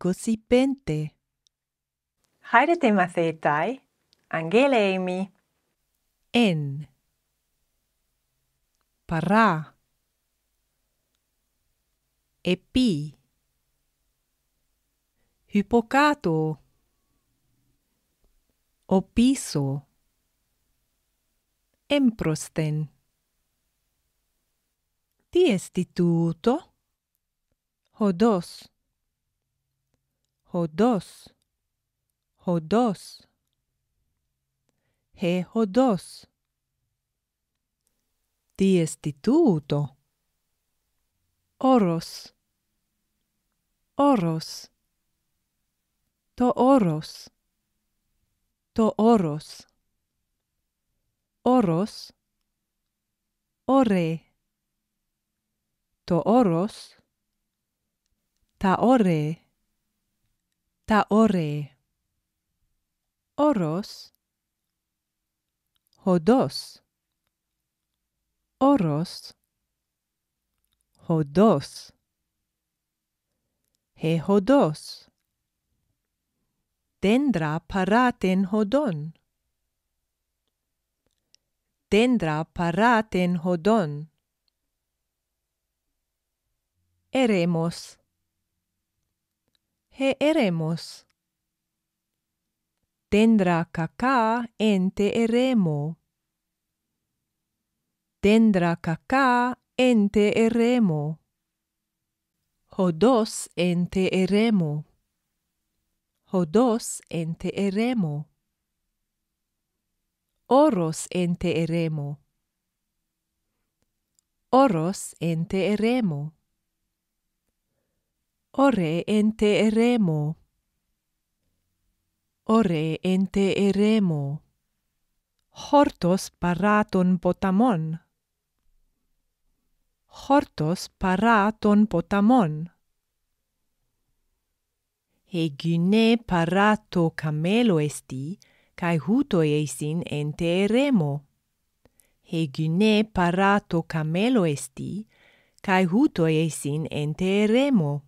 εικοσιπέντε. Χαίρετε μαθητάι, Αγγέλε είμαι. Εν. Παρά. Επί. Υποκάτω. Ο πίσω. emprosten. Ti esti tuto? Ho dos. Ho dos. Dos. He ho dos. Ti? Oros. Oros. To oros. To oros. όρος, ωρέ. Το όρος, τα ωρέ, τα ωρέ. Όρος, χοντός, όρος, χοντός, ε χοντός. Δέντρα παρά την χοντών. tendrá parate en Jodón. Eremos. Eremos. Tendrá cacá en te eremo Tendrá cacá en te eremo Jodós en Teeremo. Jodós en Teeremo. όρος εν τε. Όρος εν τε ερέμου. Ωρε εν τε. Ωρε εν τε ερέμου. Παρά τον ποταμόν Χόρτος παρά των ποταμών. Εγινέ παρά το καμέλο εστί, cae huto eisin ente He Hegune parato camelo esti, cae huto eisin ente teremo.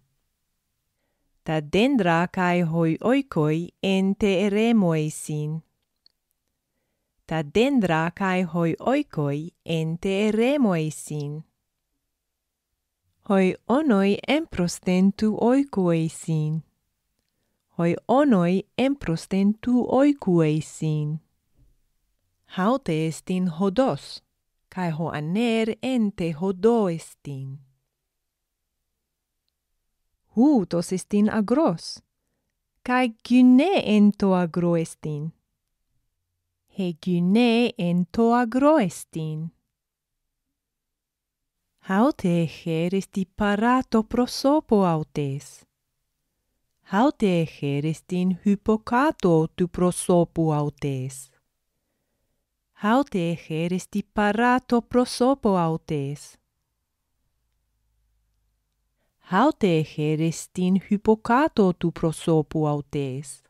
Ta dendra cae hoi oikoi en remo eisin. Ta dendra cae hoi oikoi en remo eisin. Hoi onoi emprostentu oikoi sin hoi onoi emprosten tu oikueisin. Haute estin hodos, kai ho aner ente hodo estin. Hutos estin agros, kai gyne ento agro estin. He gyne ento agro estin. Haute echer esti parato prosopo autes. Hauτε χέρι την hypokάτω του προσώπου αυτές. Hauτε χέρι την παρά το προσώπο αυτές. Hauτε χέρι την hypokάτω του προσώπου αυτές.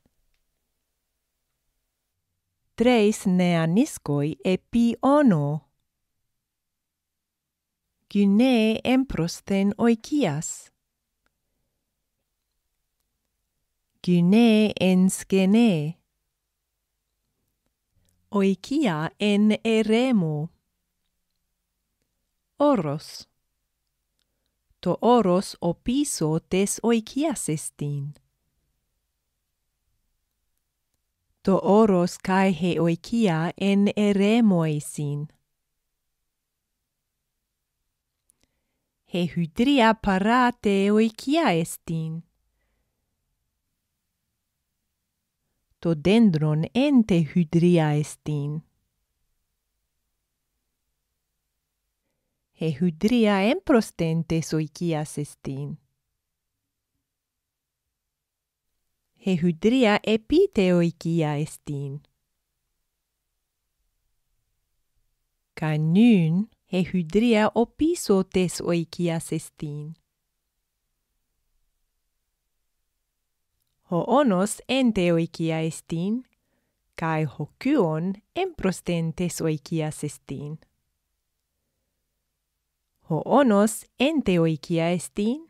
Τρεις νεανίσκοι επί όνο. Έμπροσθεν οικίας. Gyne en skene. Oikia en eremo. Oros. To oros opiso tes oikias estin. To oros kai he oikia en eremoisin. He hydria parate oikia estin. το δέντρον έντε χυδρία εστίν. Η χυδρία έμπροσθεν της οικίας εστίν. Η χυδρία επίτε οικία εστίν. Κανούν η χυδρία οπίσω της οικίας εστίν. ho onos ente oikia estin, kai ho kyon emprostentes oikias estin. Ho onos ente oikia estin,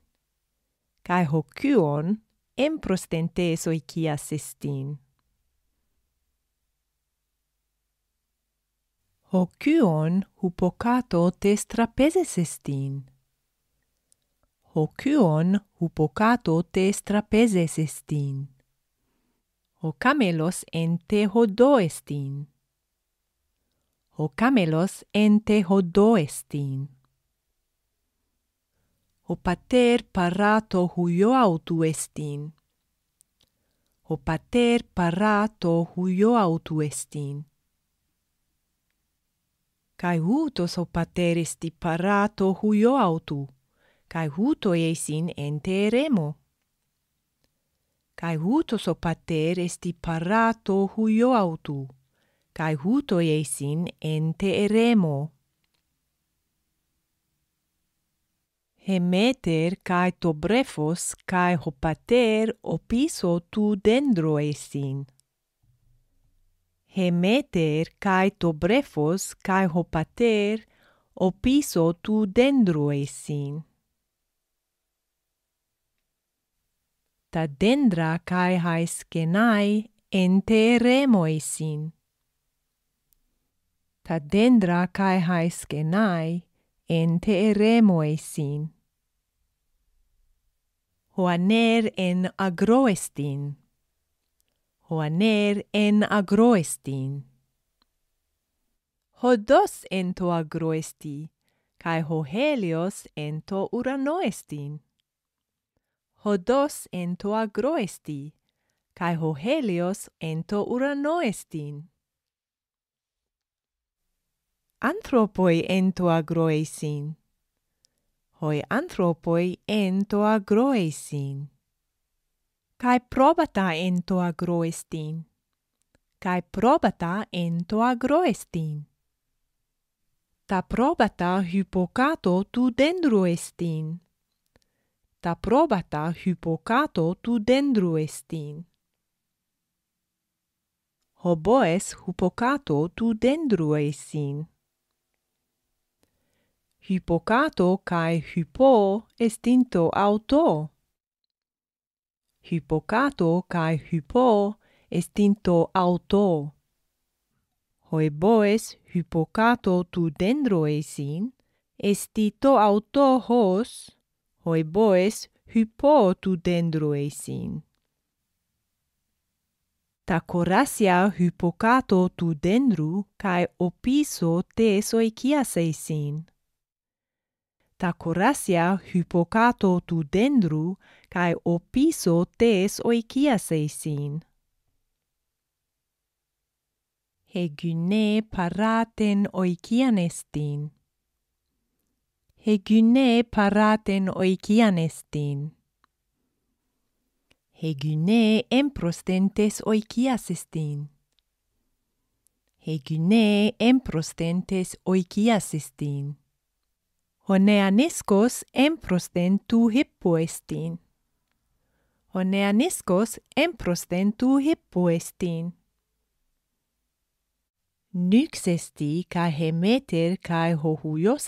kai ho kyon emprostentes oikias estin. Ho kyon hupocato tes trapezes estin hocion hupocato te strapezes estin. O camelos en te hodo estin. O camelos en te hodo estin. O pater parato huio autu estin. O pater parato huio autu estin cae hutos o pateresti parato huio autu cae huto esin ente remo. Cae huto sopater esti parato huio autu, cae huto esin ente remo. Hemeter cae tobrefos cae hopater opiso tu dendro esin. Hemeter cae tobrefos cae hopater opiso tu dendro esin. Ta dendra rhododendra en haescenae enteremoisin. Ta dendra kai hais haescenae enteremoisin. Hoaner en agroestin. Hoaner en agroestin. Hodos en to agroesti, cae hohelios ento uranoestin hodos ento agroesti, cae ho helios ento uranoestin. Anthropoi ento agroesin. Hoi anthropoi ento agroesin. Cae probata ento agroestin. Cae probata ento agroestin. Ta probata hypocato tu dendro estin ta probata hypocato tu dendruestin. Hoboes hypocato tu dendruesin. Hypocato kai hypo estinto auto. Hypocato kai hypo estinto auto. Hoeboes hypocato tu dendroesin, estito auto hos, hoiboes hypotudendroesin. Ta corasia hypocato tudendru cae opiso tes oikias soiciaseisin. Ta corasia hypocato tudendru cae opiso tes oikias te He Hegune paraten oicianestin. he gynee paraten oikianestin. He gynee emprostentes oikiasestin. He gynee emprostentes oikiasestin. Honeaniskos emprostentu hippoestin. Honeaniskos emprostentu hippoestin. nux esti ca hemeter cae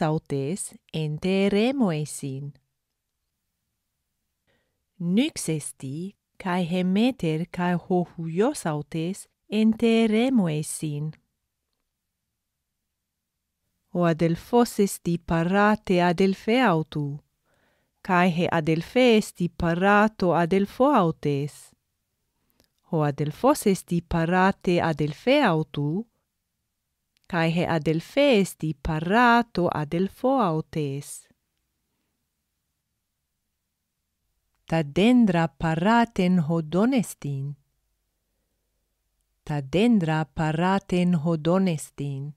autes en esin. Nux esti ca hemeter cae hohuios autes en teremo esin. O adelfos esti parate adelfe autu, cae he adelfe esti parato adelfo autes. O adelfos esti parate adelfe autu, cae he adelfe esti parato adelfo autes cae he Adelphesti parato Adelfo autes. Ta dendra paraten hodonestin. Ta dendra paraten hodonestin.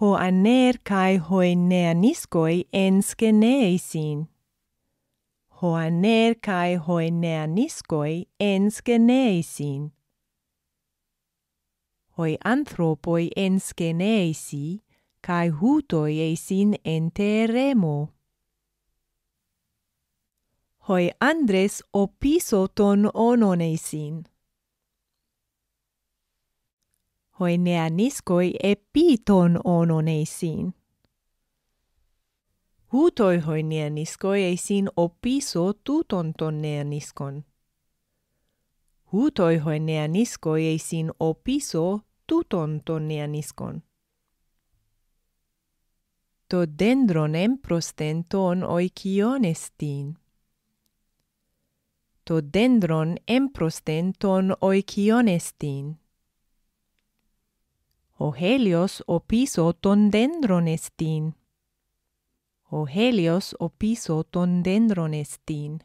Ho aner cae hoeneaniscoi ensceneisin. Ho aner cae hoeneaniscoi ensceneisin hoi anthropoi ensceneisi, kai hutoi eisin enteremo. Hoi Andres opiso ton onon eisin. Hoi neaniskoi epiton onon eisin. Hutoi hoi neaniskoi eisin opiso tuton ton neaniskon. Hutoi hoi neaniskoi eisin opiso τούτων των νεανίσκων. Το δέντρον έμπροσθεν των οικειών εστίν. Το δέντρον έμπροσθεν των οικειών εστίν. Ο χέλιος ο πίσω των δέντρων εστίν. Ο χέλιος ο πίσω των δέντρων εστίν.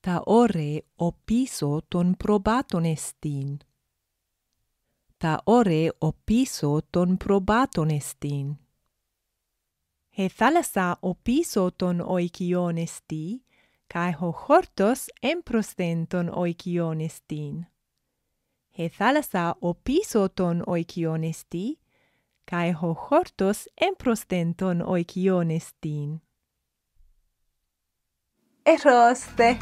Τα ώρε ο πίσω των προβάτων εστίν τα ώρε ο πίσω των προβάτων εστίν. Η θάλασσα ο πίσω των οικειών εστί, καί ο χόρτος εμπροσθέν των οικειών εστίν. Η θάλασσα ο πίσω των οικειών εστί, καί ο χόρτος εμπροσθέν των οικειών εστίν. Ερώστε!